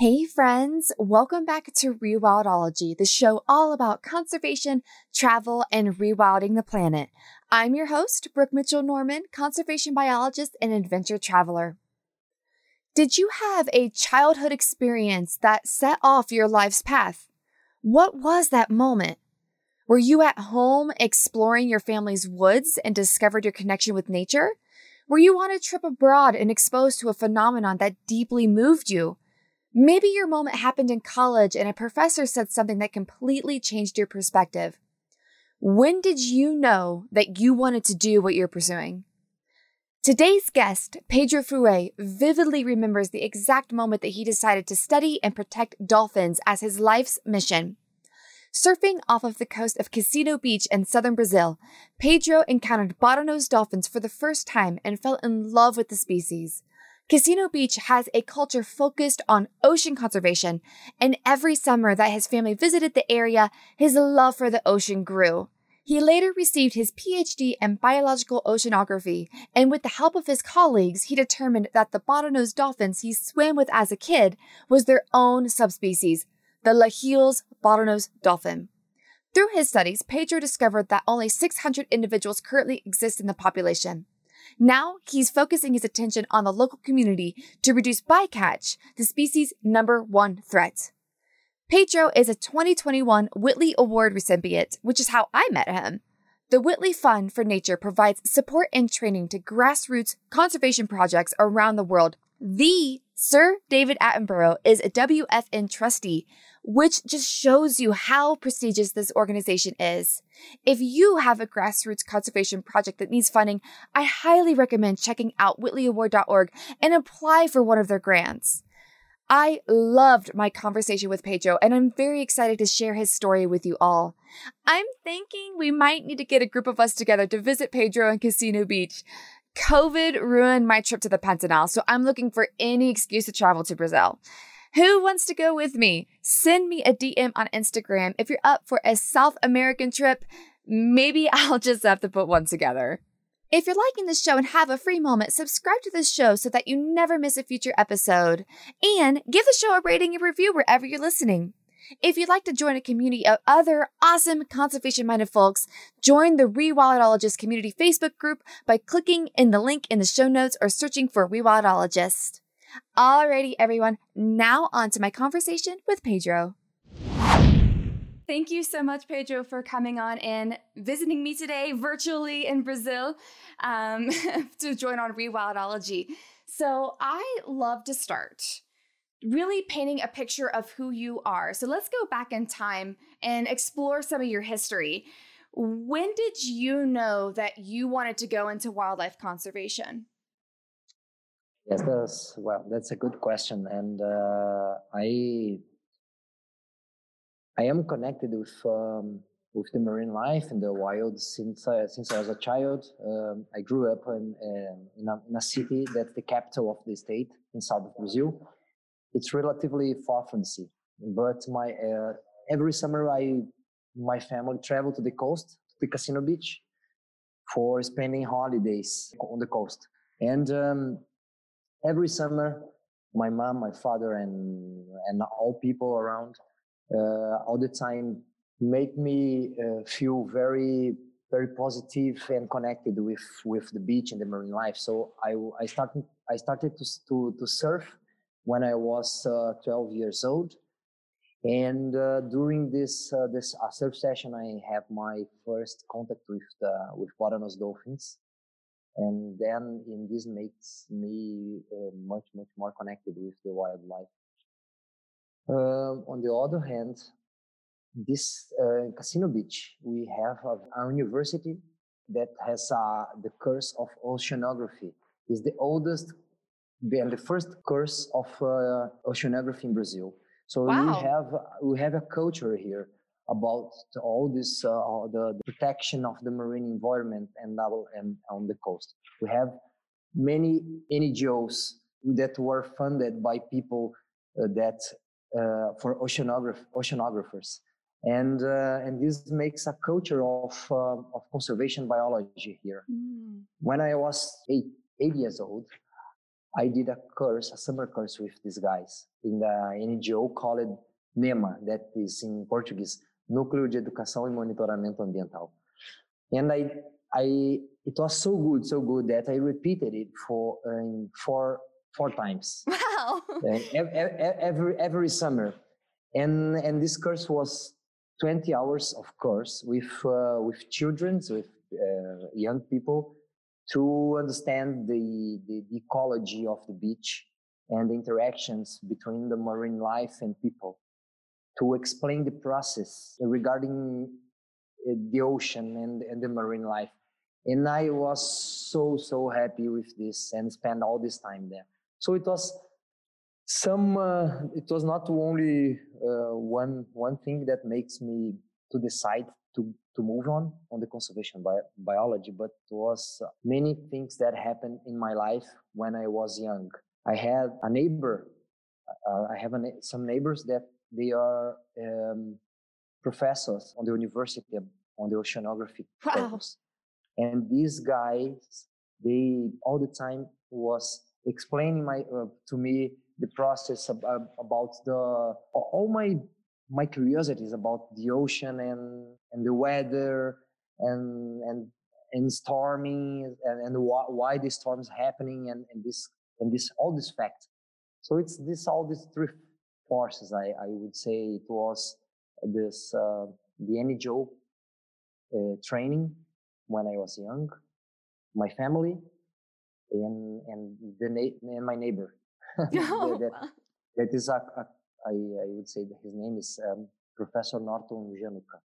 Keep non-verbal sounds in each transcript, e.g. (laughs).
Hey friends, welcome back to Rewildology, the show all about conservation, travel, and rewilding the planet. I'm your host, Brooke Mitchell Norman, conservation biologist and adventure traveler. Did you have a childhood experience that set off your life's path? What was that moment? Were you at home exploring your family's woods and discovered your connection with nature? Were you on a trip abroad and exposed to a phenomenon that deeply moved you? Maybe your moment happened in college and a professor said something that completely changed your perspective. When did you know that you wanted to do what you're pursuing? Today's guest, Pedro Fruet, vividly remembers the exact moment that he decided to study and protect dolphins as his life's mission. Surfing off of the coast of Cassino Beach in southern Brazil, Pedro encountered bottlenose dolphins for the first time and fell in love with the species. Cassino Beach has a culture focused on ocean conservation, and every summer that his family visited the area, his love for the ocean grew. He later received his PhD in biological oceanography, and with the help of his colleagues, he determined that the bottlenose dolphins he swam with as a kid was their own subspecies, the Lahille's bottlenose dolphin. Through his studies, Pedro discovered that only 600 individuals currently exist in the population. Now he's focusing his attention on the local community to reduce bycatch, the species' number one threat. Pedro is a 2021 Whitley Award recipient, which is how I met him. The Whitley Fund for Nature provides support and training to grassroots conservation projects around the world. The Sir David Attenborough is a WFN trustee, which just shows you how prestigious this organization is. If you have a grassroots conservation project that needs funding, I highly recommend checking out whitleyaward.org and apply for one of their grants. I loved my conversation with Pedro, and I'm very excited to share his story with you all. I'm thinking we might need to get a group of us together to visit Pedro in Cassino Beach. COVID ruined my trip to the Pantanal, so I'm looking for any excuse to travel to Brazil. Who wants to go with me? Send me a DM on Instagram if you're up for a South American trip. Maybe (laughs) I'll just have to put one together. If you're liking this show and have a free moment, subscribe to this show so that you never miss a future episode. And give the show a rating and review wherever you're listening. If you'd like to join a community of other awesome conservation minded folks, join the Rewildologist Community Facebook group by clicking in the link in the show notes or searching for Rewildologist. Alrighty, everyone, now on to my conversation with Pedro. Thank you so much, Pedro, for coming on and visiting me today virtually in Brazil um, (laughs) to join on Rewildology. So, I love to start really painting a picture of who you are. So, let's go back in time and explore some of your history. When did you know that you wanted to go into wildlife conservation? Yes, that's well, that's a good question, and uh, I I am connected with um, with the marine life and the wild since uh, since I was a child. Um, I grew up in um, in a, in a, city that's the capital of the state in south of Brazil. It's relatively far from the sea, but my uh, every summer I my family travel to the coast, to Cassino Beach, for spending holidays on the coast. And um, every summer, my mom, my father, and and all people around uh, all the time make me uh, feel very very positive and connected with with the beach and the marine life. So I I started I started to to, to surf when I was uh, 12 years old, and uh, during this uh, this surf session, I have my first contact with the with bottlenose dolphins, and then in this makes me much much more connected with the wildlife. Um, on the other hand, this uh, Cassino Beach, we have a, a university that has uh, the course of oceanography. is the oldest and the first course of uh, oceanography in Brazil. So wow. we have we have a culture here about all this uh, the, the, protection of the marine environment and, and on the coast. We have many NGOs that were funded by people uh, that uh, for oceanograph- oceanographers. And, uh, and this makes a culture of, uh, of conservation biology here. Mm. When I was eight, eight years old, I did a course, a summer course with these guys in the NGO called NEMA, that is in Portuguese, Núcleo de Educação e Monitoramento Ambiental. And I, I, it was so good, so good that I repeated it for uh, four, four times. (laughs) Wow! every, every every summer, and and this course was 20 hours of course with uh, with children, with uh, young people, to understand the, the, the ecology of the beach and the interactions between the marine life and people to explain the process regarding uh, the ocean and, and the marine life. And I was so, so happy with this and spent all this time there. So it was some, uh, it was not only uh, one, one thing that makes me to decide to, to move on on the conservation bi- biology, but it was many things that happened in my life when I was young. I had a neighbor. Uh, I have a, some neighbors that they are um, professors on the university on the oceanography wow. And these guys, they all the time was explaining my uh, to me the process uh, about the all my my curiosity is about the ocean and and the weather and and and storming and, and why, why the storms happening and, and this and this all this fact so it's this all these three forces i i would say it was this uh, the NGO uh, training when i was young my family and and the na- and my neighbor. (laughs) (laughs) Oh, that, that is a, a I, I would say that his name is um, Professor Norton Gianuca.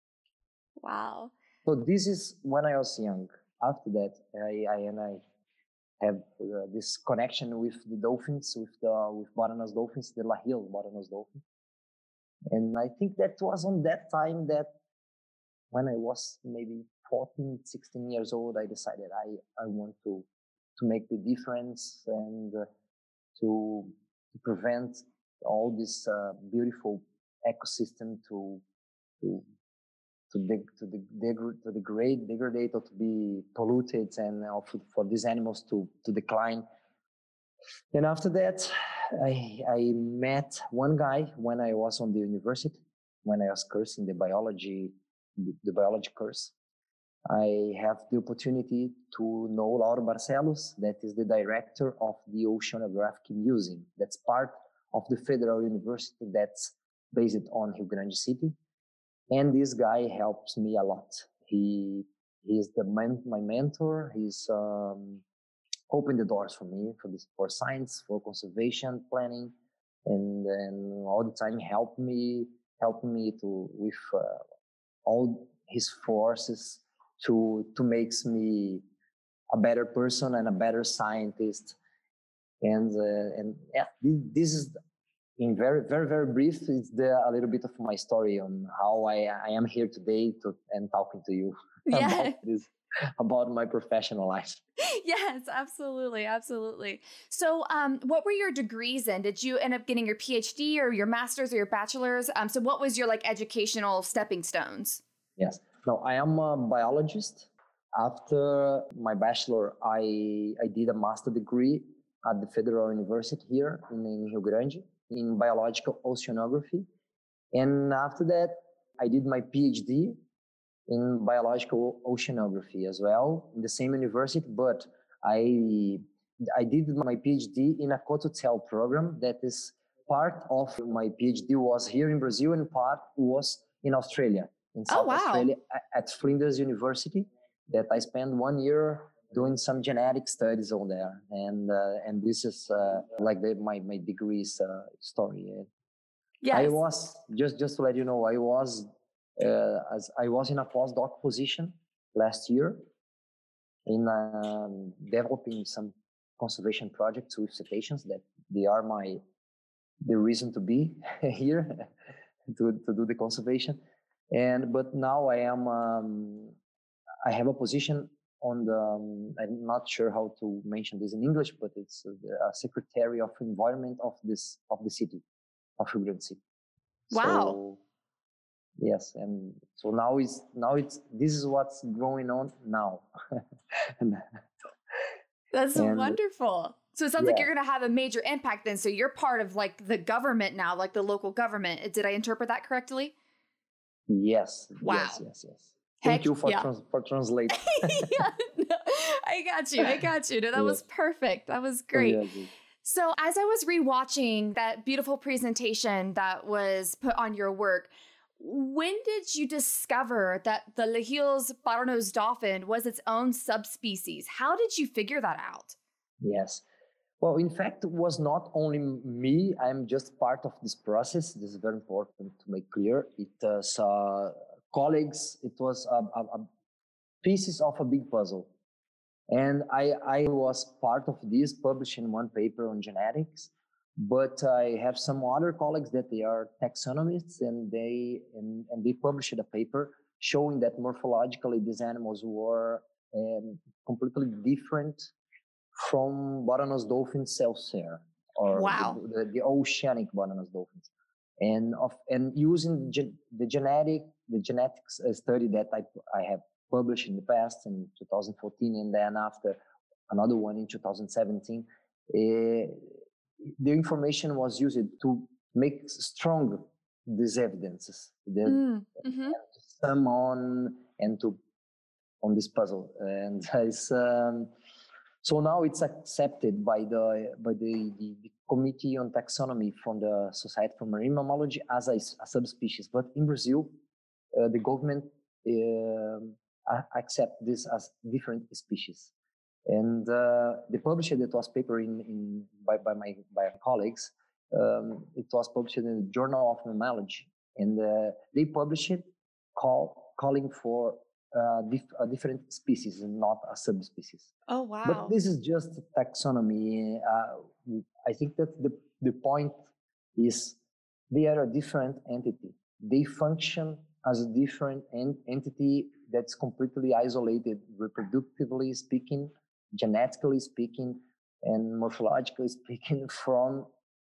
Wow. So this is when I was young. After that, I, I and I have uh, this connection with the dolphins, with the with Baranas dolphins, the Lahille Baranas dolphins. And I think that was on that time that when I was maybe 14, 16 years old, I decided I, I want to, to make the difference and uh, to, to prevent all this uh, beautiful ecosystem to to to dig to deg- to degrade degrade or to be polluted and uh, for, for these animals to to decline and after that i i met one guy when i was on the university when i was cursing the biology the, the biology course I have the opportunity to know Lauro Barcellos, that is the director of the Oceanographic Museum. That's part of the Federal University that's based on Rio Grande City. And this guy helps me a lot. He he's the man, my mentor. He's um, opened the doors for me for this for science, for conservation planning, and and all the time help me help me to with uh, all his forces to to makes me a better person and a better scientist and uh, and yeah, this is in very very very brief. It's the, a little bit of my story on how I I am here today to and talking to you (laughs) yeah. about (laughs) this about my professional life. (laughs) Yes, absolutely, absolutely. So, um, what were your degrees in? Did you end up getting your PhD or your master's or your bachelor's? Um, so, what was your like educational stepping stones? Yes. No, I am a biologist. After my bachelor, I I did a master degree at the Federal University here in, in Rio Grande in biological oceanography. And after that, I did my PhD in biological oceanography as well in the same university, but I I did my PhD in a cotutelle program that is part of my PhD was here in Brazil and part was in Australia, in oh, South oh, wow. Australia at Flinders University that I spent one year doing some genetic studies on there, and uh, and this is uh, like the, my my degrees uh, story. Yes. I was just just to let you know, I was uh, as I was in a postdoc position last year in um, developing some conservation projects with cetaceans that they are my the reason to be (laughs) here (laughs) to to do the conservation and but now I am um, I have a position on the um, i'm not sure how to mention this in english but it's uh, the uh, secretary of environment of this of the city of Rio Grande City. wow so, yes and so now it's now it's this is what's going on now (laughs) that's and, wonderful So it sounds yeah. like you're going to have a major impact then. So you're part of like the government now, like the local government. Did I interpret that correctly? Yes. Wow. Yes, yes, yes. Thank you for yeah. trans- for translating. (laughs) yeah, no, I got you. I got you. No, that yeah. was perfect. That was great. Oh, yeah, so as I was rewatching that beautiful presentation that was put on your work, when did you discover that the Lahille's bottlenose dolphin was its own subspecies? How did you figure that out? Yes. Well, in fact, it was not only me. I'm just part of this process. This is very important to make clear. It was uh, colleagues. It was a, a, a pieces of a big puzzle. And I, I was part of this, publishing one paper on genetics. But I have some other colleagues that they are taxonomists, and they and, and they published a paper showing that morphologically these animals were um, completely different from bottlenose dolphins celsaire or wow. the, the, the, oceanic bottlenose dolphins and of and using the genetic the genetics uh, study that I, I have published in the past in 2014 and then after another one in 2017 uh, eh, the information was used to make strong these evidences that mm, mm-hmm. sum on and to on this puzzle and (laughs) it's um, so now it's accepted by the by the, the, the, Committee on Taxonomy from the Society for Marine Mammalogy as a, a subspecies. But in Brazil, the government uh, accept this as different species. And uh, they published it was paper in, in by, by my by colleagues. Um, it was published in the Journal of Mammalogy, and uh, they published it call, calling for uh, dif- a different species and not a subspecies. Oh wow! But this is just taxonomy. Uh, I think that the the point is they are a different entity. They function as a different en- entity that's completely isolated, reproductively speaking, genetically speaking, and morphologically (laughs) speaking, from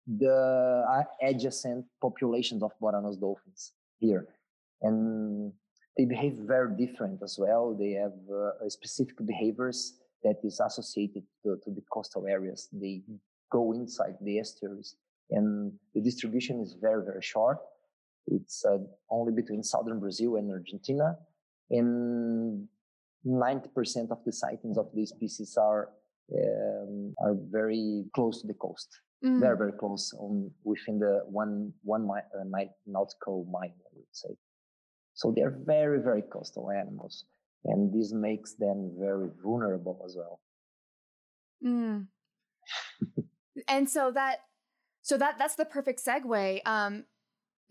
the uh, adjacent populations of bottlenose dolphins here. And they behave very different as well. They have uh, specific behaviors that is associated to, to, the coastal areas. They go inside the estuaries, and the distribution is very very short. It's uh, only between southern Brazil and Argentina, and 90% of the sightings of these species are um, are very close to the coast. Mm. Very very close, on within the one one uh, nautical mile, I would say. So they're very, very coastal animals. And this makes them very vulnerable as well. Mm. (laughs) and so that so that that's the perfect segue. Um,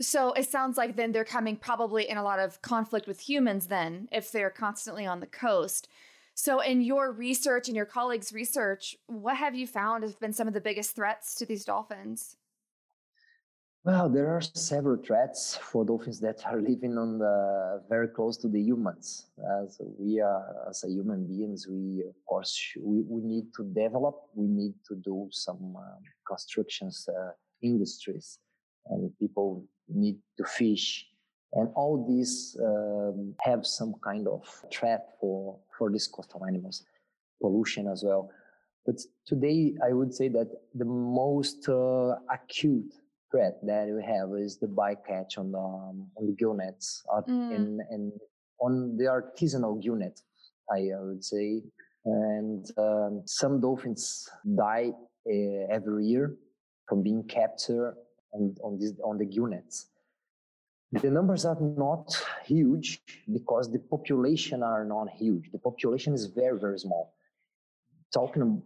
so it sounds like then they're coming probably in a lot of conflict with humans then if they're constantly on the coast. So in your research and your colleagues' research, what have you found have been some of the biggest threats to these dolphins? Well, there are several threats for dolphins that are (laughs) living on the very close to the humans. As we are, as human beings, we of course we, we need to develop. We need to do some um, constructions uh, industries, and people need to fish, and all these um, have some kind of threat for for these coastal animals, pollution as well. But today, I would say that the most uh, acute threat that we have is the bycatch on the um, on the gill nets uh, mm. and and on the artisanal gill net, I, I would say. And um, some dolphins die uh, every year from being captured on on on the units. The numbers are not huge because the population are not huge. The population is very very small. Talking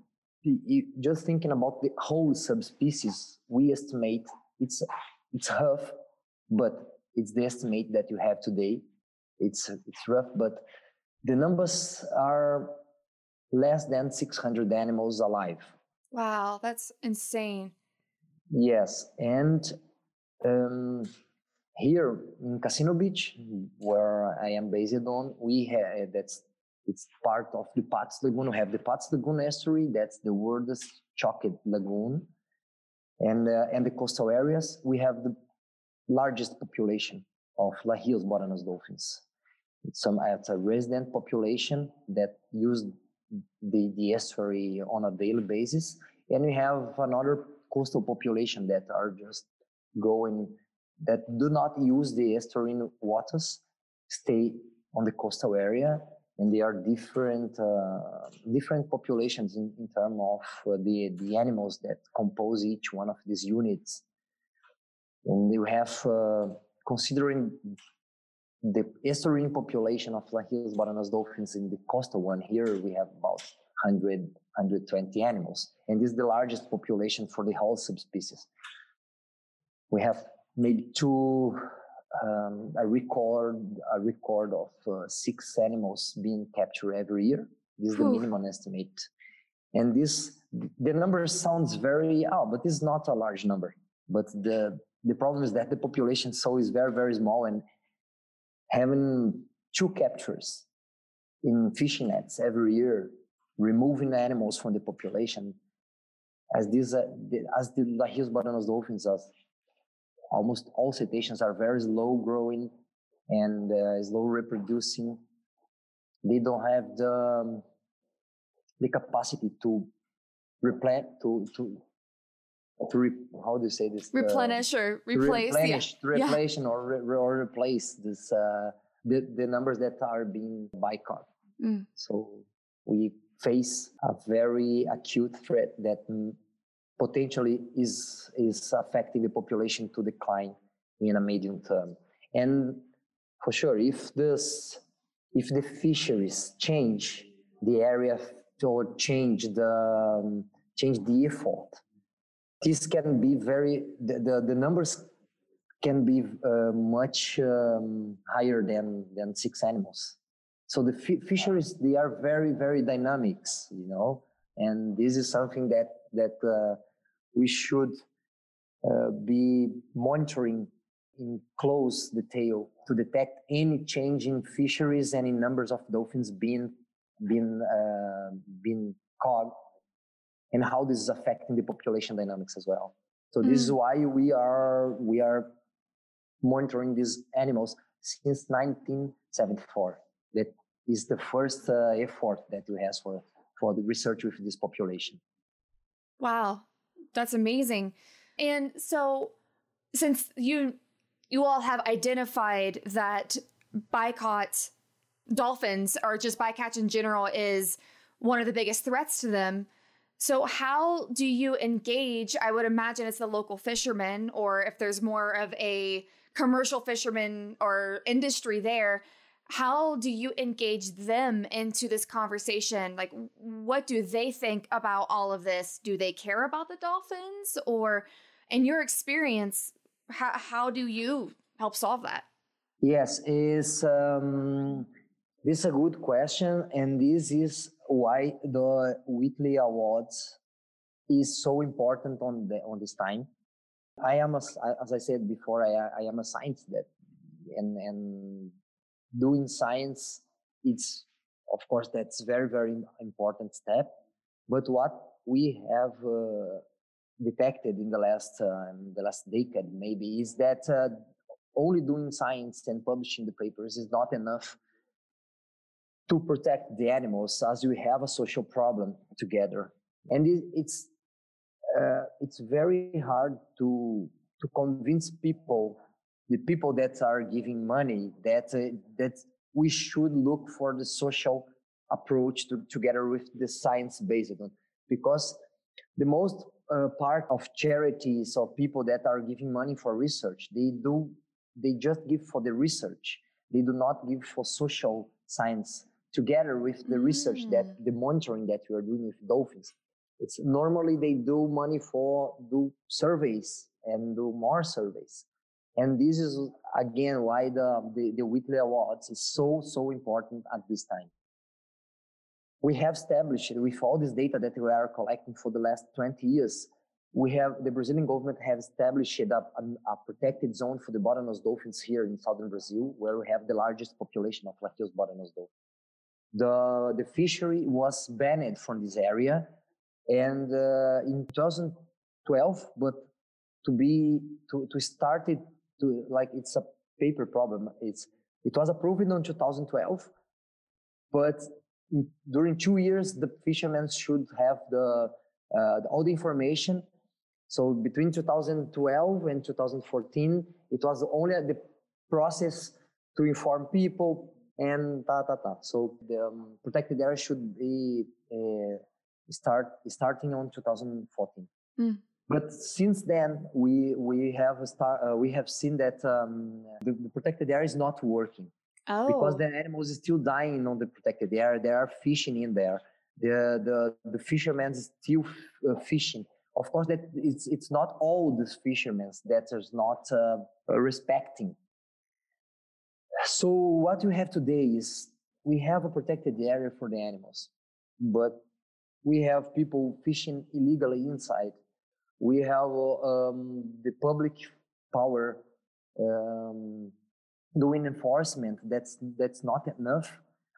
just thinking about the whole subspecies, we estimate it's it's rough, but it's the estimate that you have today. It's it's rough, but the numbers are less than 600 animals alive. Wow, that's insane. Yes, and um, here in Cassino Beach, where I am based on, we have that's it's part of the Patos Lagoon. We have the Patos Lagoon estuary. That's the world's chocolate lagoon and uh, and the coastal areas, we have the largest population of Lahille's bottlenose dolphins. It's, some, it's a resident population that use the, the estuary on a daily basis, and we have another coastal population that are just going that do not use the estuarine waters, stay on the coastal area, and they are different uh, different populations in, in terms of uh, the the animals that compose each one of these units. And you have uh, considering the estuarine population of Lahille's bottlenose dolphins in the coastal one here, we have about 100, 120 animals. And this is the largest population for the whole subspecies. We have maybe two, um, a record, a record of uh, six animals being captured every year. This is the minimum estimate. And this, the number sounds very, oh, but it's not a large number. But the, the problem is that the population so is very, very small and having two captures in fishing nets every year, removing animals from the population, as these uh, as the Lahille's bottlenose dolphins, as almost all cetaceans are very slow growing and uh, slow reproducing. They don't have the um, the capacity to replant to to to re, how do you say this replenish uh, or replace replenish, yeah. replace yeah. or re, or replace this uh, the the numbers that are being bycaught. Mm. So we face a very acute threat that potentially is is affecting the population to decline in a medium term. And for sure, if this if the fisheries change the area or change the um, change the effort this can be very the, the, the numbers can be uh, much um, higher than than six animals so the f- fisheries they are very very dynamics you know and this is something that that uh, we should uh, be monitoring in close detail to detect any change in fisheries and in numbers of dolphins being being uh, being caught and how this is affecting the population dynamics as well. So mm. this is mm. why we are we are monitoring these animals since 1974. That is the first uh, effort that we have for for the research with this population. Wow, that's amazing. And so, since you you all have identified that bycatch dolphins or just bycatch in general is one of the biggest threats to them so, how do you engage? I would imagine it's the local fishermen, or if there's more of a commercial fisherman or industry there, how do you engage them into this conversation? Like, what do they think about all of this? Do they care about the dolphins? Or, in your experience, how, how do you help solve that? Yes, is um, this is a good question, and this is why the Whitley Awards is so important on the on this time. I am a, as I said before, I, I am a scientist that and and doing science it's of course that's very very important step but what we have uh, detected in the last in the last decade maybe is that uh, only doing science and publishing the papers is not enough to protect the animals as we have a social problem together. And it, it's uh, it's very hard to to convince people, the people that are giving money, that uh, that we should look for the social approach to, together with the science based one, because the most uh, part of charities or people that are giving money for research, they do they just give for the research. They do not give for social science together with the research that mm. the monitoring that we are doing with dolphins. It's normally they do money for do surveys and do more surveys. And this is again why the, the, the Whitley Awards is so, so important at this time. We have established with all this data that we are collecting for the last 20 years, we have the Brazilian government have established a, a, protected zone for the bottlenose dolphins here in southern Brazil, where we have the largest population of Lahille's bottlenose dolphins the, the fishery was banned from this area. And uh, in 2012, but to be, to, to start it to, like, it's a paper problem. It's, it was approved in 2012, but during two years, the fishermen should have the, uh, all the information. So between 2012 and 2014, it was only the process to inform people and ta ta ta. So the um, protected area should be uh, start starting on 2014. Mm. But since then, we we have start, uh, we have seen that um, the, the, protected area is not working oh. because the animals is still dying on the protected area. They are fishing in there. The the the fishermen is still uh, fishing. Of course, that it's it's not all these fishermen that is not uh, respecting. So what we have today is we have a protected area for the animals, but we have people fishing illegally inside we have um, the public power um, doing enforcement that's that's not enough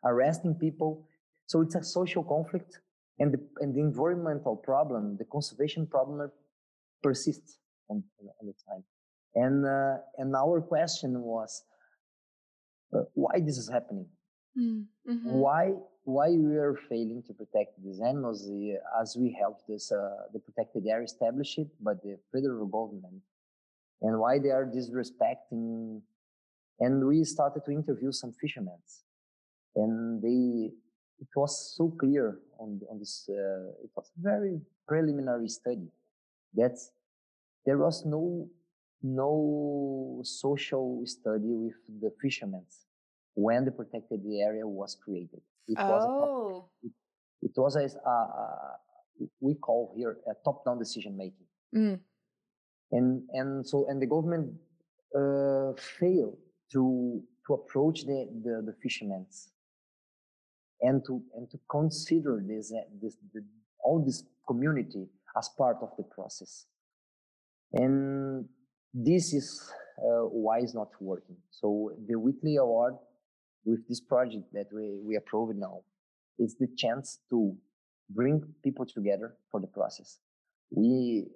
arresting people. So it's a social conflict and the, and the environmental problem the conservation problem persists on, on the time. And uh, and our question was uh, why this is happening? Mm, mm-hmm. why why we are failing to protect these animals as we help this uh, the protected area established by the federal government and why they are disrespecting and we started to interview some fishermen and they it was so clear on on this uh, it was a very preliminary study that there was no no social study with the fishermen when the protected area was created it oh. was a oh. it, was a uh, we call here a top-down decision making, mm. and and so and the government uh, failed to to approach the the, the fishermen and to and to consider this uh, this the, all this community as part of the process, and this is uh, why it's not working. So the Whitley Award with this project that we, we approved now, it's the chance to bring people together for the process. We,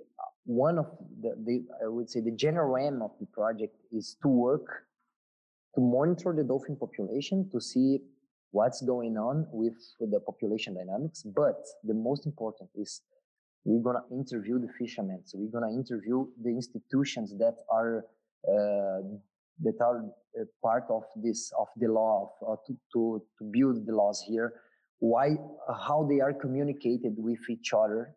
one of the, the, I would say the general aim of the project is to work to monitor the dolphin population to see what's going on with the population dynamics. But the most important is we're going to interview the fishermen. So we're going to interview the institutions that are uh, that are uh, part of this of the law of, uh, to, to to build the laws here why how they are communicated with each other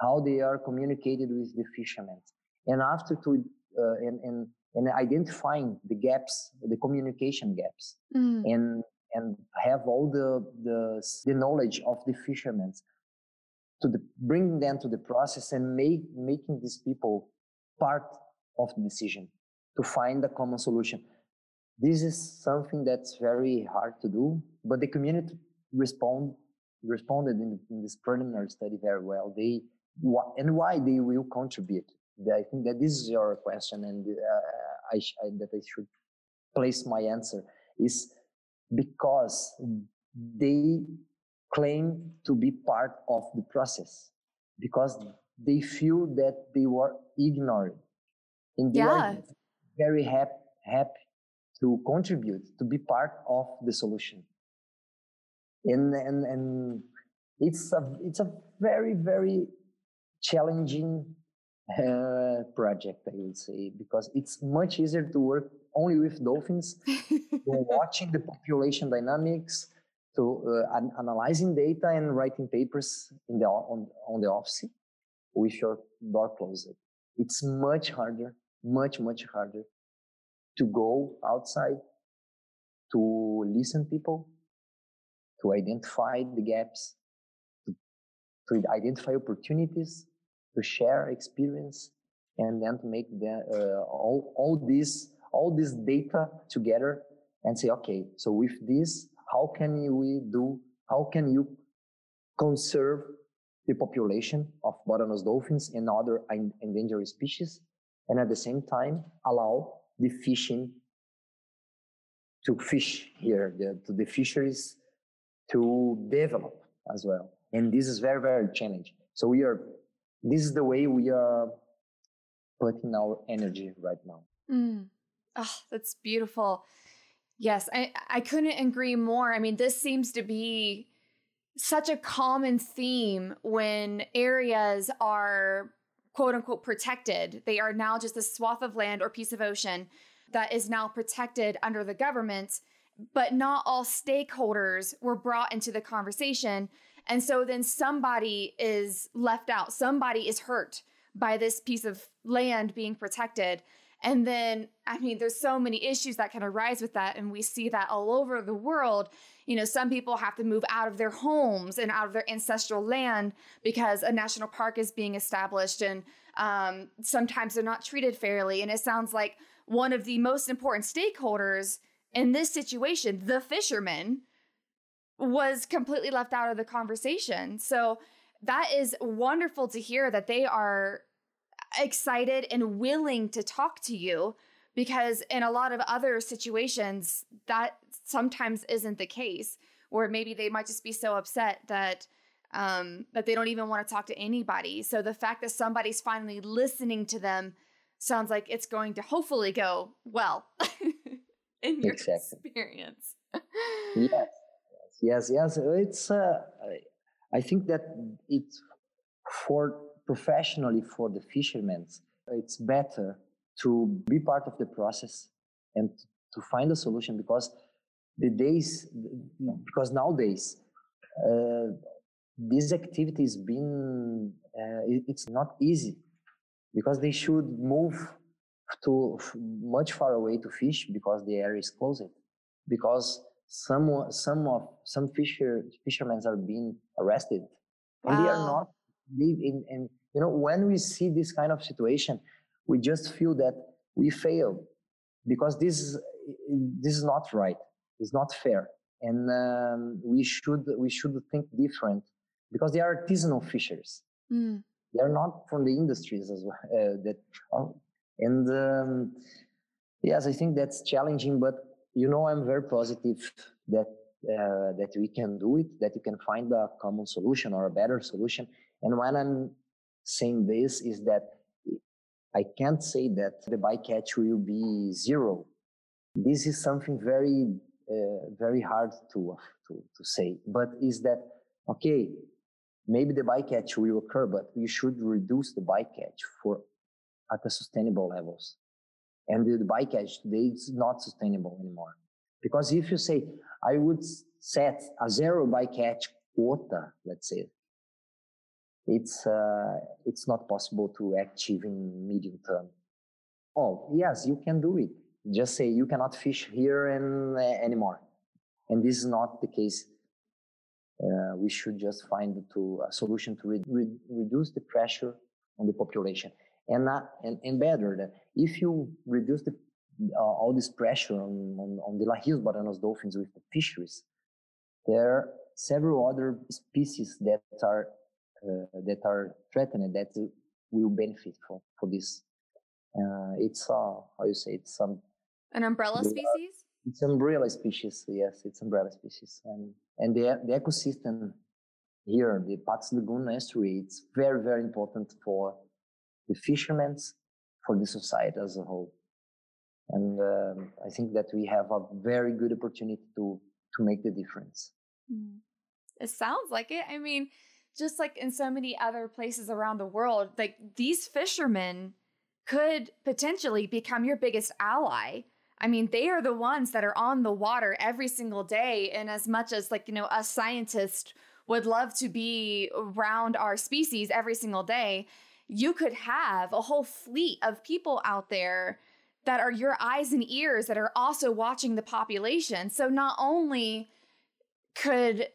how they are communicated with the fishermen and after to uh, and, and and identifying the gaps the communication gaps mm. and and have all the the the knowledge of the fishermen to the, bring them to the process and make making these people part of the decision to find a common solution. This is something that's very hard to do, but the community respond responded in, in this preliminary study very well. They and why they will contribute. I think that this is your question, and uh, I, I, that I should place my answer is because they claim to be part of the process because they feel that they were ignored in the yeah very happy, happy to contribute, to be part of the solution. And, and, and it's a, it's a very, very challenging uh, project, I would say, because it's much easier to work only with dolphins, (laughs) watching the population dynamics, to uh, an- analyzing data and writing papers in the on, on the office with your door closed. It's much harder much much harder to go outside to listen people to identify the gaps to, to identify opportunities to share experience and then to make the, uh, all, all this all this data together and say okay so with this how can we do how can you conserve the population of bottlenose dolphins and other endangered species and at the same time allow the fishing to fish here, the, to the fisheries to develop as well. And this is very, very challenging. So we are, this is the way we are putting our energy right now. Mm. Oh, that's beautiful. Yes, I, I couldn't agree more. I mean, this seems to be such a common theme when areas are quote unquote protected. They are now just a swath of land or piece of ocean that is now protected under the government, but not all stakeholders were brought into the conversation. And so then somebody is left out, somebody is hurt by this piece of land being protected. And then, I mean, there's so many issues that can arise with that. And we see that all over the world. You know, some people have to move out of their homes and out of their ancestral land because a national park is being established. And um, sometimes they're not treated fairly. And it sounds like one of the most important stakeholders in this situation, the fishermen, was completely left out of the conversation. So that is wonderful to hear that they are excited and willing to talk to you because in a lot of other situations that sometimes isn't the case or maybe they might just be so upset that um, that they don't even want to talk to anybody. So the fact that somebody's finally listening to them sounds like it's going to hopefully go well (laughs) in your exactly. experience. Yes. Yes yes it's uh, i think that it's for professionally for the fishermen, it's better to be part of the process and to find a solution because the days, because nowadays, uh, this activity has been, uh, it's not easy because they should move to much far away to fish because the area is closed. Because some some of some fisher fishermen are being arrested and they are not live in and you know when we see this kind of situation we just feel that we fail because this is this is not right. It's not fair. And um, we should we should think different because they are artisanal fishers. Mm. they're not from the industries as well uh, that oh, and um, yes i think that's challenging but you know i'm very positive that uh, that we can do it that you can find a common solution or a better solution and when I'm saying this is that I can't say that the bycatch will be zero. This is something very, uh, very hard to, to, to say, but is that, okay, maybe the bycatch will occur, but we should reduce the bycatch for at the sustainable levels. And the bycatch today is not sustainable anymore. Because if you say, I would set a zero bycatch quota, let's say, it's uh, it's not possible to achieve in medium term. Oh yes, you can do it. Just say you cannot fish here and uh, anymore, and this is not the case. Uh, we should just find to a solution to re- re- reduce the pressure on the population, and not, and, and better that if you reduce the uh, all this pressure on, on, on the Rios Baranos dolphins with the fisheries, there are several other species that are uh, that are threatened that will benefit for, for this. Uh, it's uh, how you say it's some an umbrella species. It's umbrella species. Yes, it's umbrella species, and and the the ecosystem here, the Patos Lagoon estuary, it's very very important for the fishermen, for the society as a whole. And um, I think that we have a very good opportunity to to make the difference. Mm. It sounds like it. I mean, just like in so many other places around the world, like these fishermen could potentially become your biggest ally. I mean, they are the ones that are on the water every single day. And as much as, like, you know, us scientists would love to be around our species every single day, you could have a whole fleet of people out there that are your eyes and ears that are also watching the population. So not only could,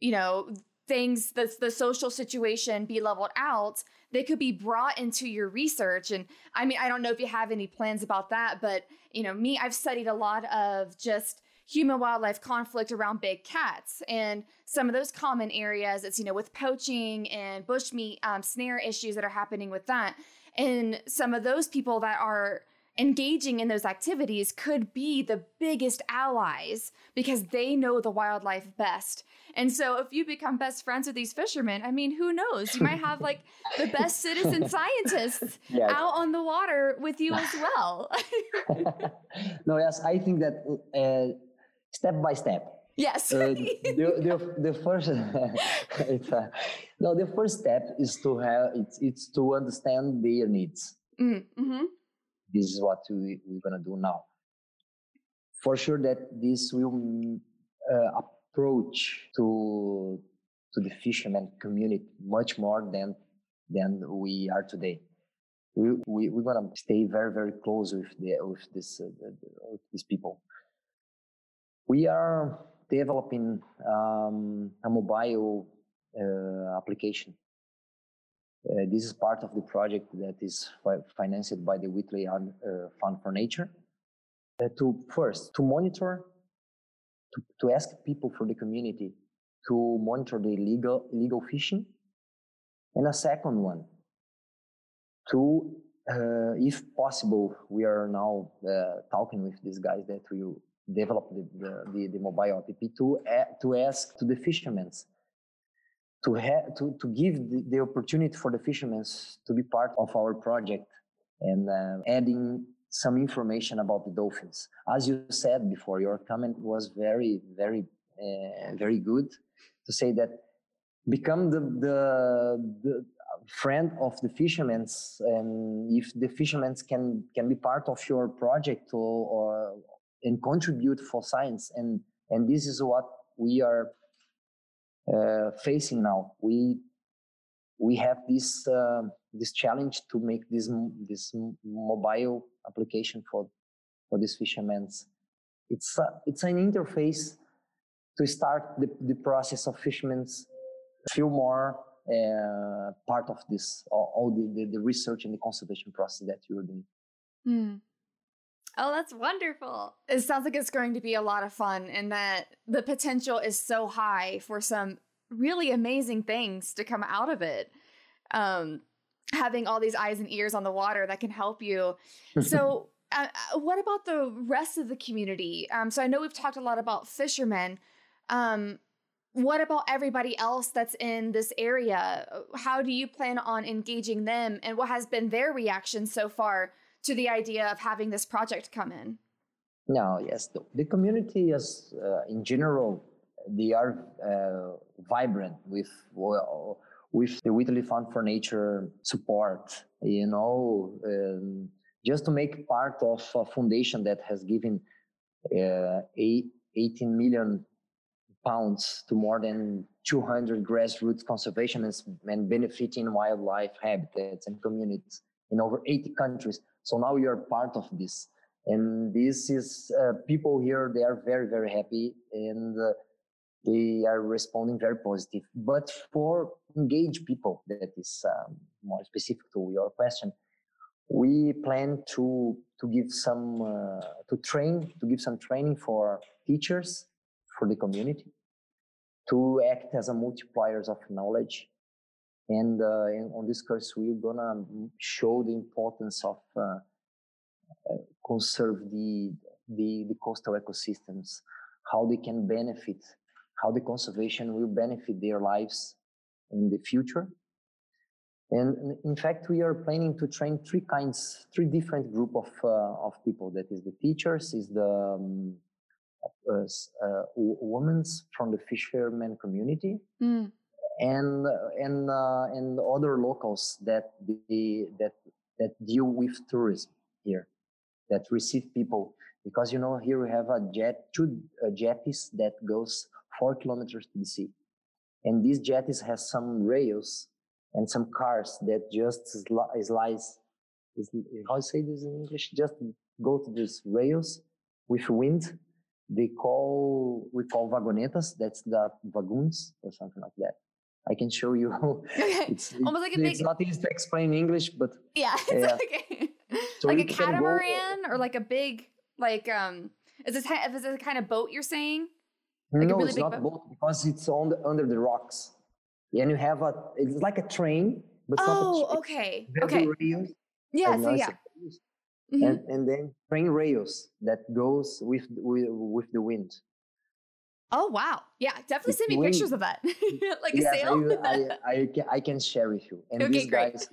you know, things the, the social situation be leveled out they could be brought into your research. And i mean i don't know if you have any plans about that but you know me i've studied a lot of just human wildlife conflict around big cats. And some of those common areas it's you know with poaching and bushmeat um, snare issues that are happening with that. And some of those people that are engaging in those activities could be the biggest allies because they know the wildlife best. And so if you become best friends with these fishermen, I mean, who knows? You might have like the best citizen (laughs) scientists yes. out on the water with you as well. (laughs) no, yes, I think that uh, step by step, Yes. uh, (laughs) the, the, the first it's, uh, no the first step is to have it's, it's to understand their needs mm-hmm. This is what we, we're gonna do now. For sure that this will uh, approach to to the fisherman community much more than than we are today. We, we we're gonna stay very very close with the with this uh, the, with these people. We are developing um, a mobile uh, application. Uh, this is part of the project that is fi- financed by the Whitley uh, Fund for Nature. Uh, to first to monitor, to, to ask people for the community to monitor the illegal illegal fishing, and a second one to, uh, if possible, we are now uh, talking with these guys that will develop the, the, the, the mobile app to, to ask to the fishermen to, have to, to give the, the, opportunity for the fishermen to be part of our project and uh, adding some information about the dolphins. As you said before, your comment was very, very, uh, very good to say that become the, the, the friend of the fishermen and if the fishermen can can be part of your project or, or and contribute for science and and this is what we are uh, facing now. We we have this uh, this challenge to make this this mobile application for for these fishermen it's a, it's an interface to start the, the process of fishermen feel more uh, part of this all, all the, the, the, research and the conservation process that you're doing. Mm. Oh, that's wonderful. It sounds like it's going to be a lot of fun and that the potential is so high for some really amazing things to come out of it. Um, having all these eyes and ears on the water that can help you. So, (laughs) uh, uh, what about the rest of the community? Um, so, I know we've talked a lot about fishermen. Um, what about everybody else that's in this area? How do you plan on engaging them, and what has been their reaction so far to the idea of having this project come in? No, yes, the, the community is uh, in general they are uh, vibrant with well, with the Whitley Fund for Nature support. You know, um, just to make part of a foundation that has given uh, eight, 18 million pounds to more than 200 grassroots conservationists and benefiting wildlife habitats and communities in over 80 countries. So now you're part of this. And this is uh, people here, they are very, very happy and uh, they are responding very positive. But for engaged people, that is um, more specific to your question, we plan to to give some uh, to train to give some training for teachers for the community to act as a multipliers of knowledge and, uh, on this course we're gonna show the importance of uh, uh, conserve the, the the coastal ecosystems how they can benefit how the conservation will benefit their lives in the future. And in fact we are planning to train three kinds three different group of uh, of people. That is the teachers is the um, uh, uh, women from the fishermen community. Mm and and uh, and other locals that that that deal with tourism here that receive people. Because you know here we have a jet two uh, jetties that goes four kilometers to the sea. And these jetties has some rails and some cars that just sli- slice is, how you say this in english? Just go to these rails with wind. They call we call vagonetas. That's the vagoons or something like that I can show you. (laughs) okay. (laughs) it's, Almost like a big. It's not easy to explain English, but yeah, (laughs) it's yeah. like, so like a catamaran or like a big like um. Is this is this kind of boat you're saying? Like no, really it's not boat? boat because it's on the, under the rocks, and you have a. It's like a train, but oh, not okay, okay. Rails, yeah, so yeah. Mm-hmm. And, and then train rails that goes with with, with the wind. Oh wow! Yeah, definitely send me pictures of that, (laughs) like a sale. I, I, (laughs) I, can, I can share with you. And okay, these great. guys,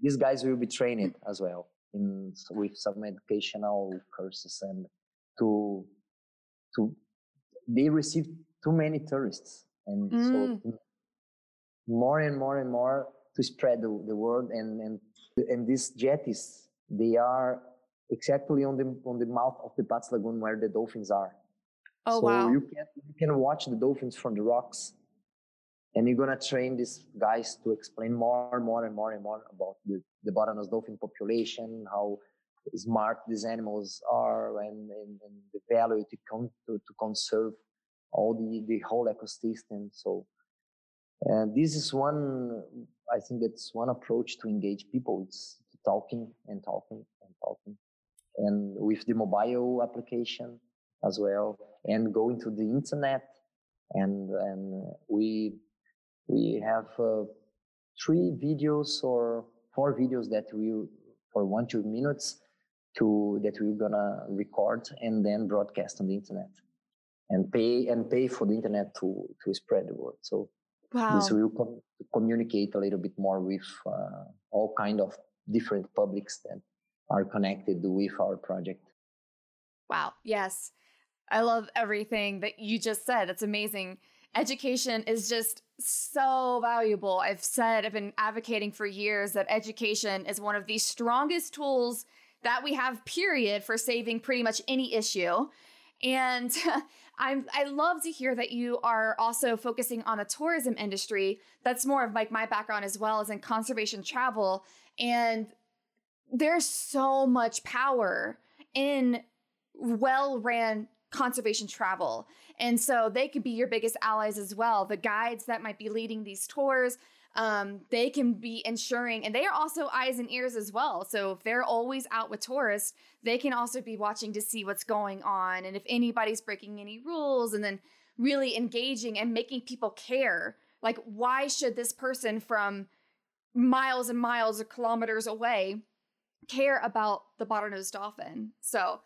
these guys will be trained (laughs) as well in with some educational courses and to to they receive too many tourists, and mm. so more and more and more to spread the, the word and and and these jetties they are exactly on the on the mouth of the Patos Lagoon where the dolphins are. Oh so wow! You can you can watch the dolphins from the rocks, and you're gonna train these guys to explain more and more and more and more about the the bottlenose dolphin population, how smart these animals are, and and, and the value to, con- to to conserve all the the whole ecosystem. So and this is one, I think that's one approach to engage people. It's talking and talking and talking. And with the mobile application as well, and going to the internet. And, and we, we have uh, three videos or four videos that we, for one, two minutes to, that we're gonna record and then broadcast on the internet and pay and pay for the internet to, to spread the word. So Wow. This will com- communicate a little bit more with uh, all kind of different publics that are connected with our project. Wow. Yes. I love everything that you just said. That's amazing. Education is just so valuable. I've said, I've been advocating for years that education is one of the strongest tools that we have, period, for saving pretty much any issue. And (laughs) I'm I love to hear that you are also focusing on the tourism industry. That's more of like my background as well as in conservation travel. And there's so much power in well-ran conservation travel. And so they could be your biggest allies as well. The guides that might be leading these tours, um, they can be ensuring, and they are also eyes and ears as well. So if they're always out with tourists, they can also be watching to see what's going on and if anybody's breaking any rules, and then really engaging and making people care. Like, why should this person from miles and miles or kilometers away care about the bottlenose dolphin? So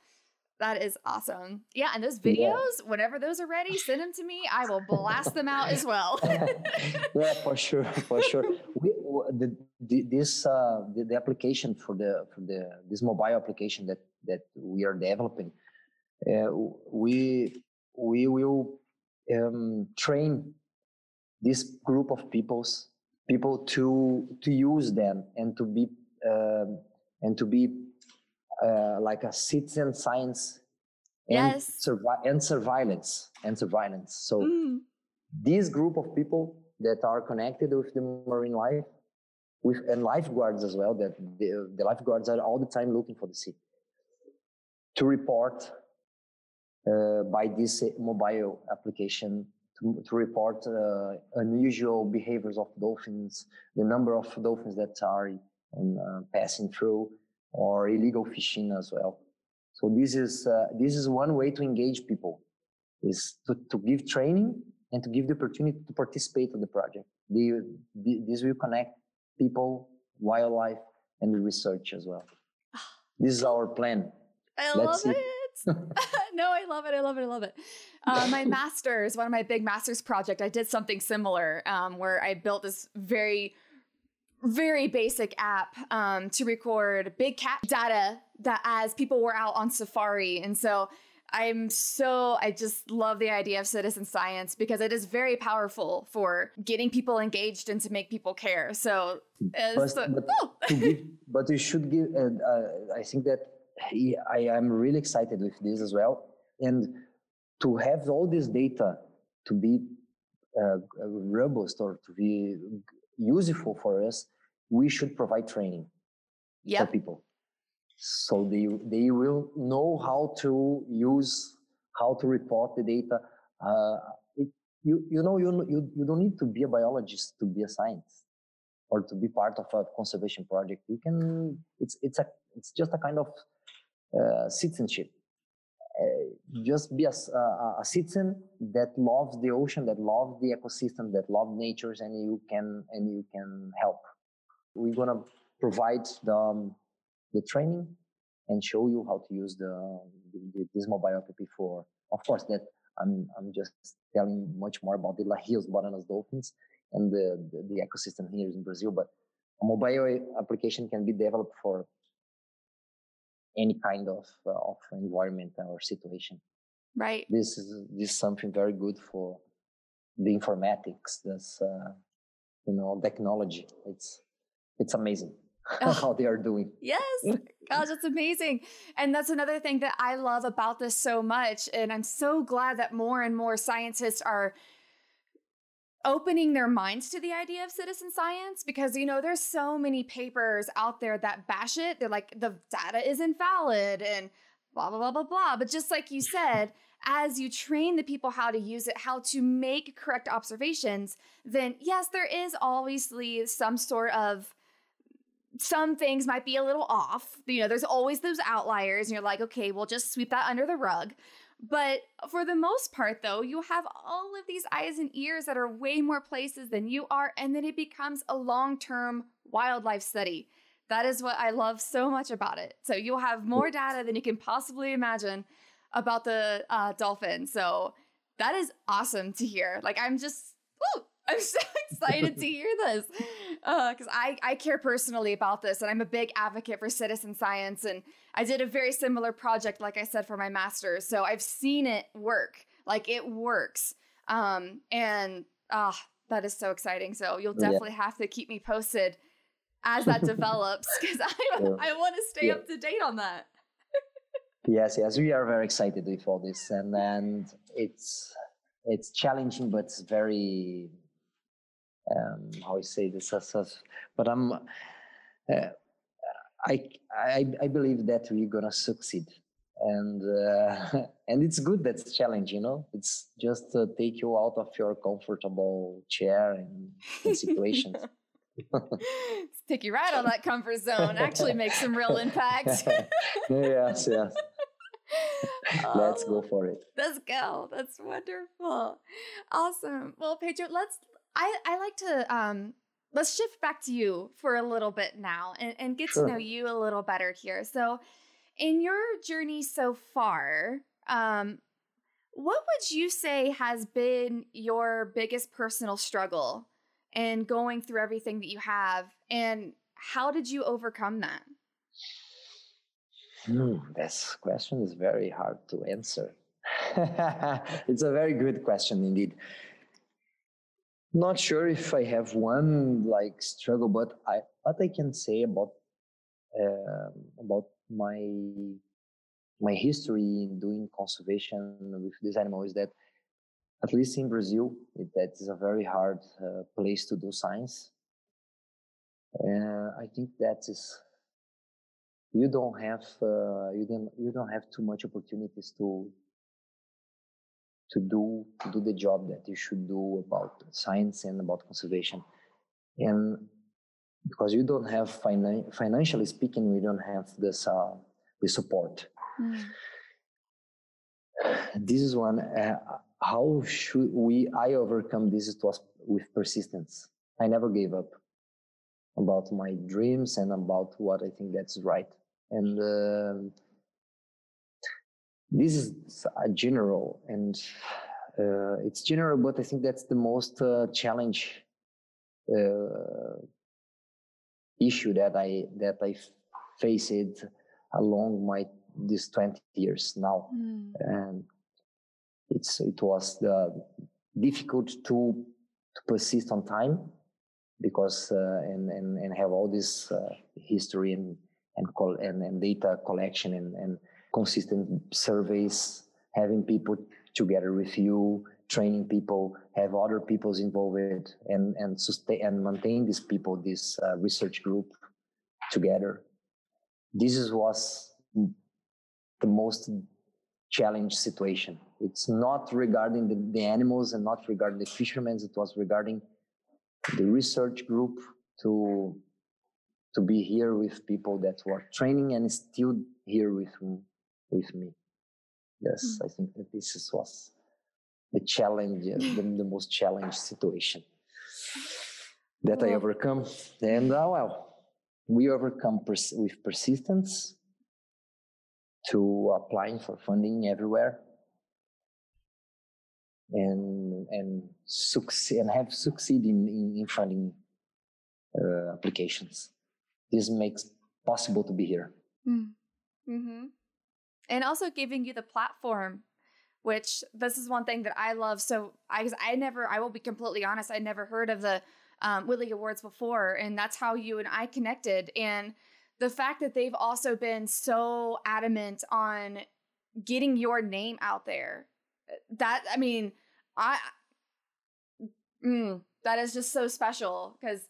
that is awesome. Yeah, and those videos, yeah. whenever those are ready, send them to me. I will blast them out as well. (laughs) yeah, for sure, for sure. We, the, the, this uh, the, the, application for the for the this mobile application that that we are developing, uh, we we will um, train this group of peoples people to to use them and to be uh, and to be uh, like a citizen science and, yes. survi- and surveillance and surveillance. So mm. this group of people that are connected with the marine life, with and lifeguards as well. That the, the lifeguards are all the time looking for the sea to report uh, by this mobile application to, to report uh, unusual behaviors of dolphins, the number of dolphins that are uh, passing through, or illegal fishing as well. So this is uh, this is one way to engage people, is to, to give training and to give the opportunity to participate in the project. This will connect people, wildlife, and the research as well. (sighs) This is our plan. I Let's love see. it. (laughs) (laughs) no, I love it. I love it. I love it. Uh, my master's, one of my big master's project, I did something similar um, where I built this very very basic app um, to record big cat data that as people were out on safari. And so I'm so, I just love the idea of citizen science because it is very powerful for getting people engaged and to make people care. So, but, so, but, oh. give, but you should give, uh, uh, I think that I am really excited with this as well. And to have all this data to be uh, robust or to be useful for us, we should provide training yep. for people. So they, they will know how to use, how to report the data. Uh, it, you, you know, you, you, you don't need to be a biologist to be a scientist or to be part of a conservation project. You can, it's, it's a, it's just a kind of uh, citizenship. Uh, just be a, a, a, citizen that loves the ocean, that loves the ecosystem, that loves nature, and you can and you can help. We're gonna provide the um, the training and show you how to use the, the this mobile app for. Of course, that I'm I'm just telling much more about the Rios bottlenose dolphins and the, the, the ecosystem here in Brazil, but a mobile application can be developed for any kind of uh, of environment or situation. Right. This is this is something very good for the informatics. This uh, you know technology. It's it's amazing (laughs) oh. how they are doing. Yes. (laughs) Gosh, it's amazing. And that's another thing that I love about this so much. And I'm so glad that more and more scientists are opening their minds to the idea of citizen science because you know there's so many papers out there that bash it. They're like the data is invalid and blah blah blah blah blah. But just like you said as you train the people how to use it how to make correct observations then yes there is obviously some sort of some things might be a little off. You know there's always those outliers and you're like okay we'll just sweep that under the rug but for the most part, though, you have all of these eyes and ears that are way more places than you are, and then it becomes a long term wildlife study. That is what I love so much about it. So you'll have more data than you can possibly imagine about the uh, dolphin. So that is awesome to hear. Like, I'm just, I'm so (laughs) excited to hear this because uh, I, I care personally about this and I'm a big advocate for citizen science. And I did a very similar project, like I said, for my master's. So I've seen it work. Like it works. Um, and ah, that is so exciting. So you'll definitely yeah. have to keep me posted as that (laughs) develops because I, yeah. I want to stay yeah. up to date on that. yes, yes, we are very excited with all this, and and it's it's challenging, but it's very um, how I say this, but I'm, uh, I, I, I believe that we're gonna succeed, and uh, (laughs) and it's good that's challenge, you know. It's just to take you out of your comfortable chair and, (laughs) and situations. take you right on that comfort zone. Actually, make some real impact. (laughs) yes, yes. let's go for it. Let's go. That's wonderful. Awesome. Well, Pedro, let's I, I like to um, let's shift back to you for a little bit now and, and get sure. to know you a little better here. So, in your journey so far, um, what would you say has been your biggest personal struggle in going through everything that you have, and how did you overcome that? Hmm, this question is very hard to answer. (laughs) it's a very good question indeed not sure if I have one like struggle, but I what I can say about uh, about my my history in doing conservation with this animal is that at least in Brazil, it, that is a very hard uh, place to do science. Uh, I think that is you don't have uh, you don't you don't have too much opportunities to to do to do the job that you should do about science and about conservation. And because you don't have finan- financially speaking we don't have this uh, the support. Mm. this is one uh, how should we i overcome this it was with persistence. I never gave up about my dreams and about what i think that's right. And uh, this is a general and uh, it's general but i think that's the most uh, challenge uh, issue that i that i faced along my these 20 years now mm. and it's it was the difficult to to persist on time because uh, and, and and have all this uh, history and and, call, and and data collection and and consistent surveys, having people together with you, training people, have other people's involved, and and sustain and maintain these people, this uh, research group together. This is, was the most challenge situation. It's not regarding the, the animals and not regarding the fishermen. It was regarding the research group to to be here with people that were training and still here with with me. Yes, mm. I think that this is, was the challenge, uh, the, the, most challenged situation that I overcome. And uh, well, we overcome pers- with persistence to applying for funding everywhere and and succeed and have succeed in, in, in funding uh, applications. This makes possible to be here. Mm. Mm-hmm and also giving you the platform which this is one thing that I love. So I, I never, I will be completely honest, I never heard of the um, Whitley Awards before, and that's how you and I connected. And the fact that they've also been so adamant on getting your name out there, that I mean, I, mm, that is just so special because,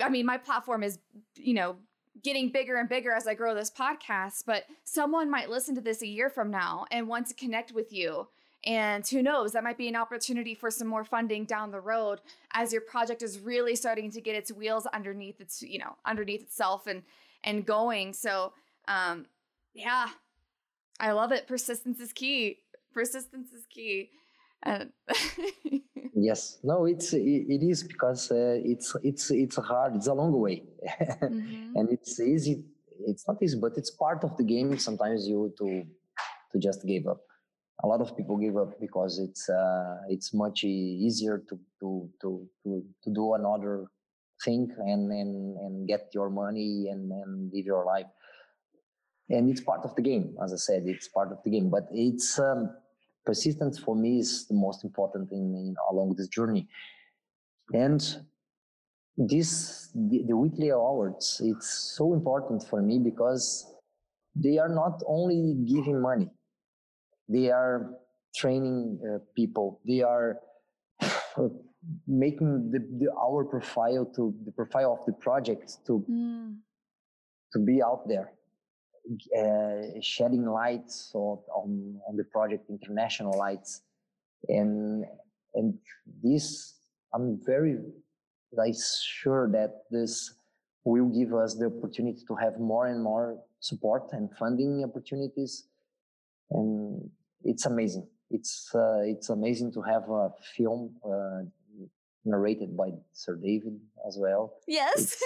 I mean, my platform is, you know, getting bigger and bigger as I grow this podcast, but someone might listen to this a year from now and want to connect with you. And who knows, that might be an opportunity for some more funding down the road as your project is really starting to get its wheels underneath its, you know, underneath itself and and going. So, um, yeah, I love it. Persistence is key. Persistence is key. Uh, (laughs) yes, no, it's it, it is because uh, it's it's it's hard. It's a long way, (laughs) mm-hmm. and it's easy. It's not easy, but it's part of the game. Sometimes you to to just give up. A lot of people give up because it's uh, it's much easier to to to to to do another thing and and and get your money and and live your life. And it's part of the game, as I said. It's part of the game, but it's. Um, persistence for me is the most important in, in along this journey. And this the, the, Whitley awards it's so important for me because they are not only giving money. They are training uh, people. They are (sighs) uh, making the, the, our profile to the profile of the project to mm. to be out there uh, shedding lights on, on, on the project, international lights, and and this I'm very like sure that this will give us the opportunity to have more and more support and funding opportunities, and it's amazing. It's uh, it's amazing to have a film uh, narrated by Sir David as well. Yes.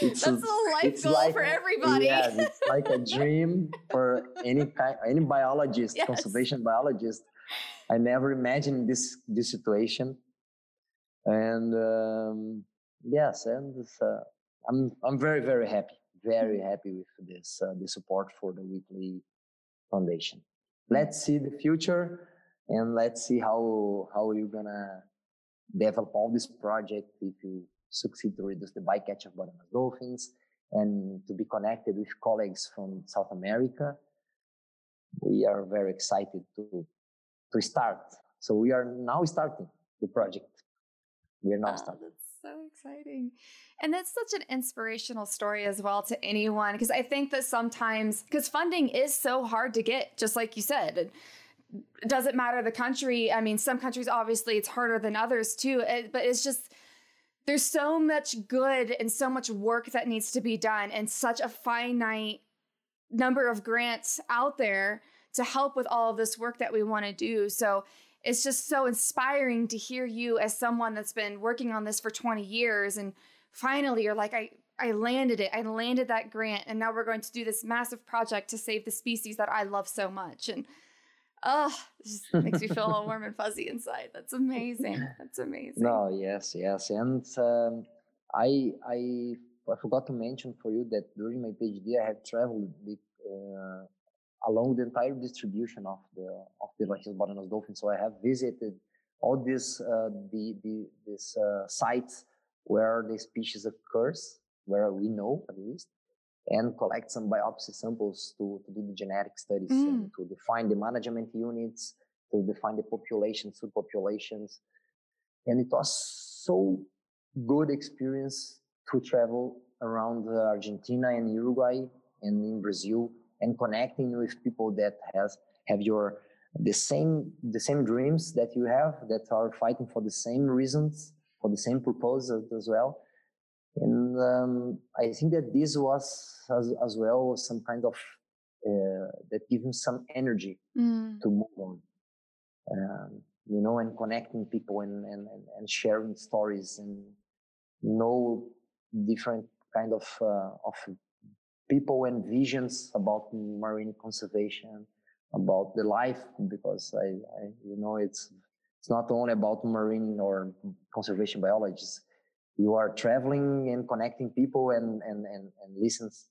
it's, (laughs) (laughs) That's a life goal like, for everybody. Yeah, (laughs) it's like a dream for any kind, any biologist, yes. conservation biologist. I never imagined this this situation, and um, yes, and uh, I'm I'm very very happy, very mm-hmm. happy with this uh, the support for the Whitley Foundation. Mm-hmm. Let's see the future, and let's see how how you're gonna develop all this project if you succeed to reduce the bycatch of bottlenose dolphins and to be connected with colleagues from South America. We are very excited to, to start. So we are now starting the project. We are now oh, starting. That's so exciting. And that's such an inspirational story as well to anyone because I think that sometimes, because funding is so hard to get, just like you said. Doesn't matter the country. I mean, some countries obviously it's harder than others too, it, but it's just there's so much good and so much work that needs to be done and such a finite number of grants out there to help with all of this work that we want to do. So it's just so inspiring to hear you as someone that's been working on this for 20 years and finally you're like I I landed it. I landed that grant and now we're going to do this massive project to save the species that I love so much and Oh, it just makes me feel all (laughs) warm and fuzzy inside. That's amazing. That's amazing. No, yes, yes, and um, I, I, I forgot to mention for you that during my PhD, I have traveled the, uh, along the entire distribution of the of the Lahille's bottlenose dolphin. So I have visited all these uh, the the these uh, sites where the species occurs, where we know at least, and collect some biopsy samples to, to do the genetic studies mm. and to define the management units, to define the population, subpopulations. And it was so good experience to travel around uh, Argentina and Uruguay and in Brazil and connecting with people that has have your the same the same dreams that you have that are fighting for the same reasons for the same purpose as well and um, I think that this was as, as well some kind of uh, that gives him some energy mm. to move on, um, you know, and connecting people and, and, and sharing stories and know different kind of uh, of people and visions about marine conservation, about the life, because I, I you know it's it's not only about marine or conservation biologists you are traveling and connecting people and and and, and listens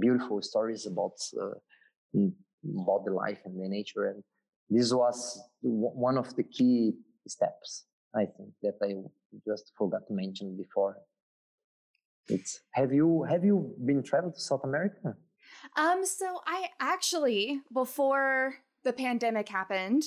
beautiful stories about uh, about the life and the nature. And this was one of the key steps, I think, that I just forgot to mention before. It's have you have you been traveled to South America? Um, so I actually before the pandemic happened,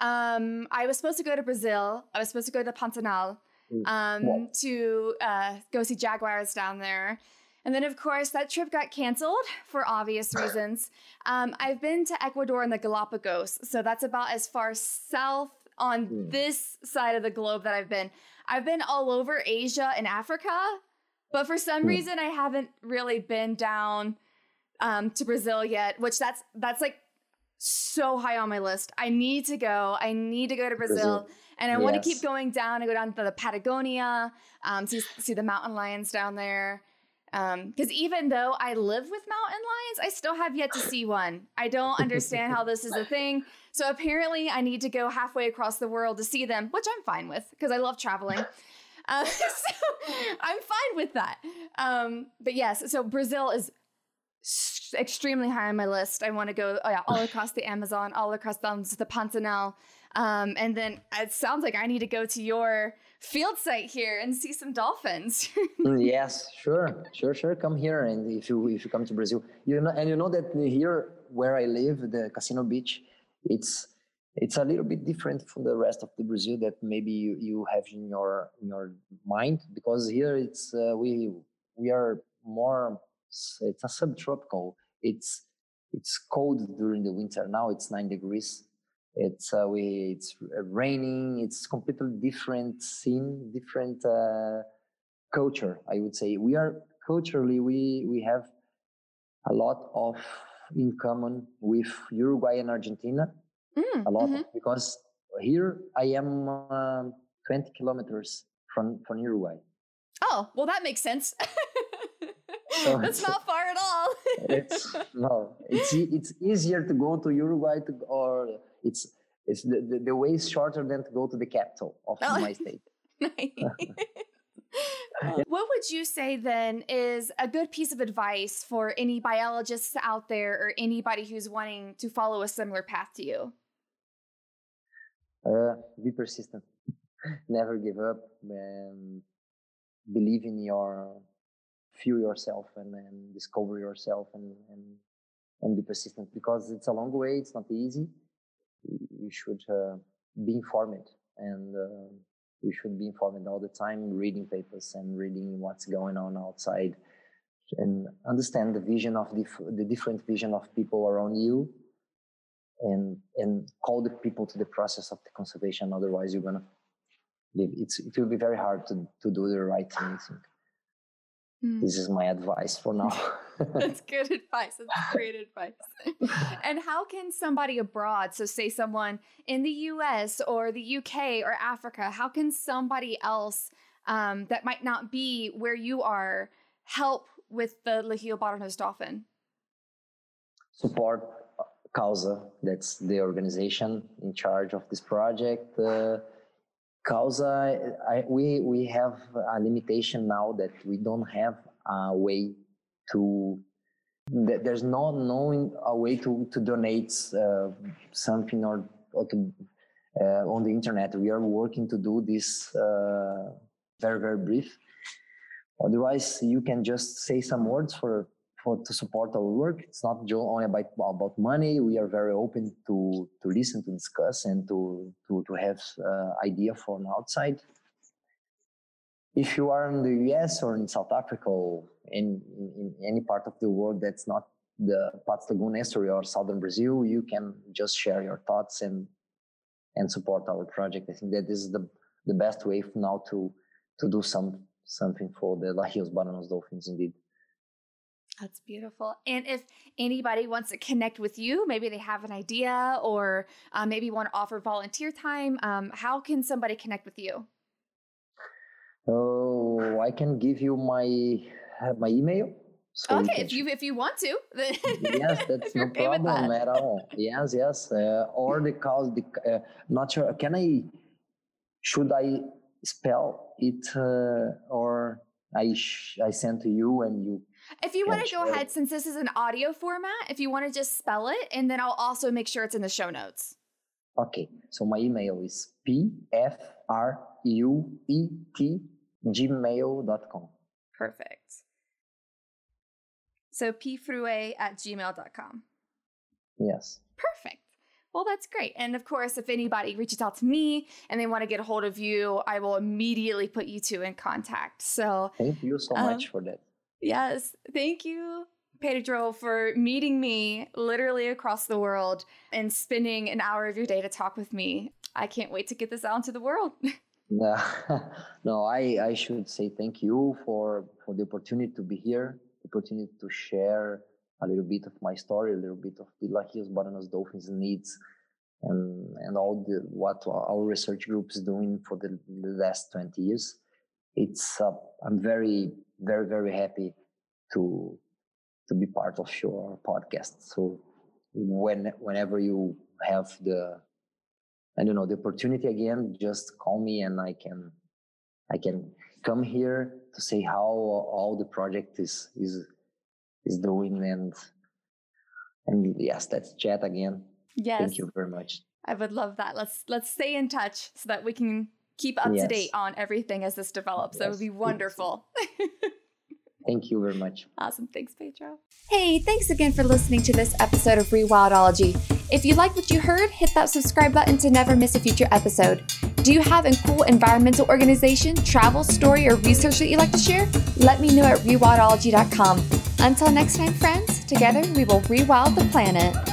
um, I was supposed to go to Brazil. I was supposed to go to Pantanal mm. um, to uh, go see jaguars down there. And then, of course, that trip got canceled for obvious (laughs) reasons. Um, I've been to Ecuador and the Galapagos, so that's about as far south on mm. this side of the globe that I've been. I've been all over Asia and Africa, but for some mm. reason, I haven't really been down um, to Brazil yet. Which that's that's like so high on my list. I need to go. I need to go to Brazil. Brazil. And I yes. want to keep going down and go down to the Patagonia, um, see, see the mountain lions down there. Because um, even though I live with mountain lions, I still have yet to see one. I don't understand how this is a thing. So apparently, I need to go halfway across the world to see them, which I'm fine with because I love traveling. Uh, (laughs) so I'm fine with that. Um, but yes, so Brazil is extremely high on my list. I want to go oh yeah, all across the Amazon, all across the, the Pantanal. Um, and then it sounds like I need to go to your field site here and see some dolphins. (laughs) Mm, yes, sure, sure, sure. Come here, and if you if you come to Brazil, you know, and you know that here where I live, the Cassino Beach, it's it's a little bit different from the rest of the Brazil that maybe you, you have in your in your mind because here it's uh, we we are more it's a subtropical. It's it's cold during the winter. Now it's nine degrees. It's uh, we it's raining. It's completely different scene, different uh, culture. I would say we are culturally we we have a lot of in common with Uruguay and Argentina. Mm, a lot mm-hmm. because here I am uh, 20 kilometers from from Uruguay. Oh well, that makes sense. (laughs) So That's not far. It's no, it's it's easier to go to Uruguay to or it's it's the, the, the way is shorter than to go to the capital of oh. my state. (laughs) (laughs) what would you say then is a good piece of advice for any biologists out there or anybody who's wanting to follow a similar path to you? Uh, be persistent. (laughs) Never give up. Um, believe in your feel yourself and, and discover yourself and, and and be persistent. Because it's a long way it's not easy. You should uh, be informed and uh, you should be informed all the time reading papers and reading what's going on outside and understand the vision of the, the different vision of people around you and and call the people to the process of the conservation otherwise you're gonna live. It's it will be very hard to to do the right thing Mm. This is my advice for now. (laughs) That's (laughs) good advice. That's great advice. (laughs) and how can somebody abroad, so say someone in the US or the UK or Africa, how can somebody else um, that might not be where you are help with the Lahille bottlenose dolphin? Support uh, Kaosa, that's the organization in charge of this project. Uh, I, we we have a limitation now that we don't have a way to. There's no knowing a way to to donate uh, something or or to uh, on the internet. We are working to do this uh, very very brief. Otherwise, you can just say some words for for to support our work. It's not just only about about money. We are very open to to listen, to discuss, and to to to have uh, idea from outside. If you are in the US or in South Africa or in, in, in any part of the world that's not the Lagoon estuary or southern Brazil, you can just share your thoughts and and support our project. I think that is the the best way now to to do some something for the Lahille's Bottlenose dolphins indeed. That's beautiful. And if anybody wants to connect with you, maybe they have an idea or uh, maybe want to offer volunteer time, um, how can somebody connect with you? Oh, I can give you my my email. So okay, if you if you want to. (laughs) yes, that's no problem that. at all. Yes, yes. Uh, or the cause, the uh, not sure. Can I? Should I spell it uh, or I sh- I send to you and you. If you want to go ahead, since this is an audio format, if you want to just spell it, and then I'll also make sure it's in the show notes. Okay, so my email is p f r u e t gmail.com. Perfect. So pfrue at gmail.com. Yes. Perfect. Well, that's great. And of course, if anybody reaches out to me and they want to get a hold of you, I will immediately put you two in contact. So thank you so um, much for that. Yes. Thank you, Pedro, for meeting me literally across the world and spending an hour of your day to talk with me. I can't wait to get this out into the world. (laughs) no, (laughs) no, I, I should say thank you for, for the opportunity to be here, the opportunity to share a little bit of my story, a little bit of the Lahille's Bottlenose Dolphins needs, and and all the what our research group is doing for the, the last 20 years. It's uh, I'm very very very happy to to be part of your podcast. So when whenever you have the I don't know the opportunity again, just call me and I can I can come here to say how all the project is is is doing and and yes let's chat again. Yes. thank you very much. I would love that. Let's let's stay in touch so that we can keep up yes. to date on everything as this develops yes. that would be wonderful (laughs) Thank you very much. Awesome. Thanks, Pedro. Hey, thanks again for listening to this episode of Rewildology. If you like what you heard, hit that subscribe button to never miss a future episode. Do you have a cool environmental organization, travel story, or research that you'd like to share? Let me know at rewildology.com. Until next time, friends, together we will rewild the planet.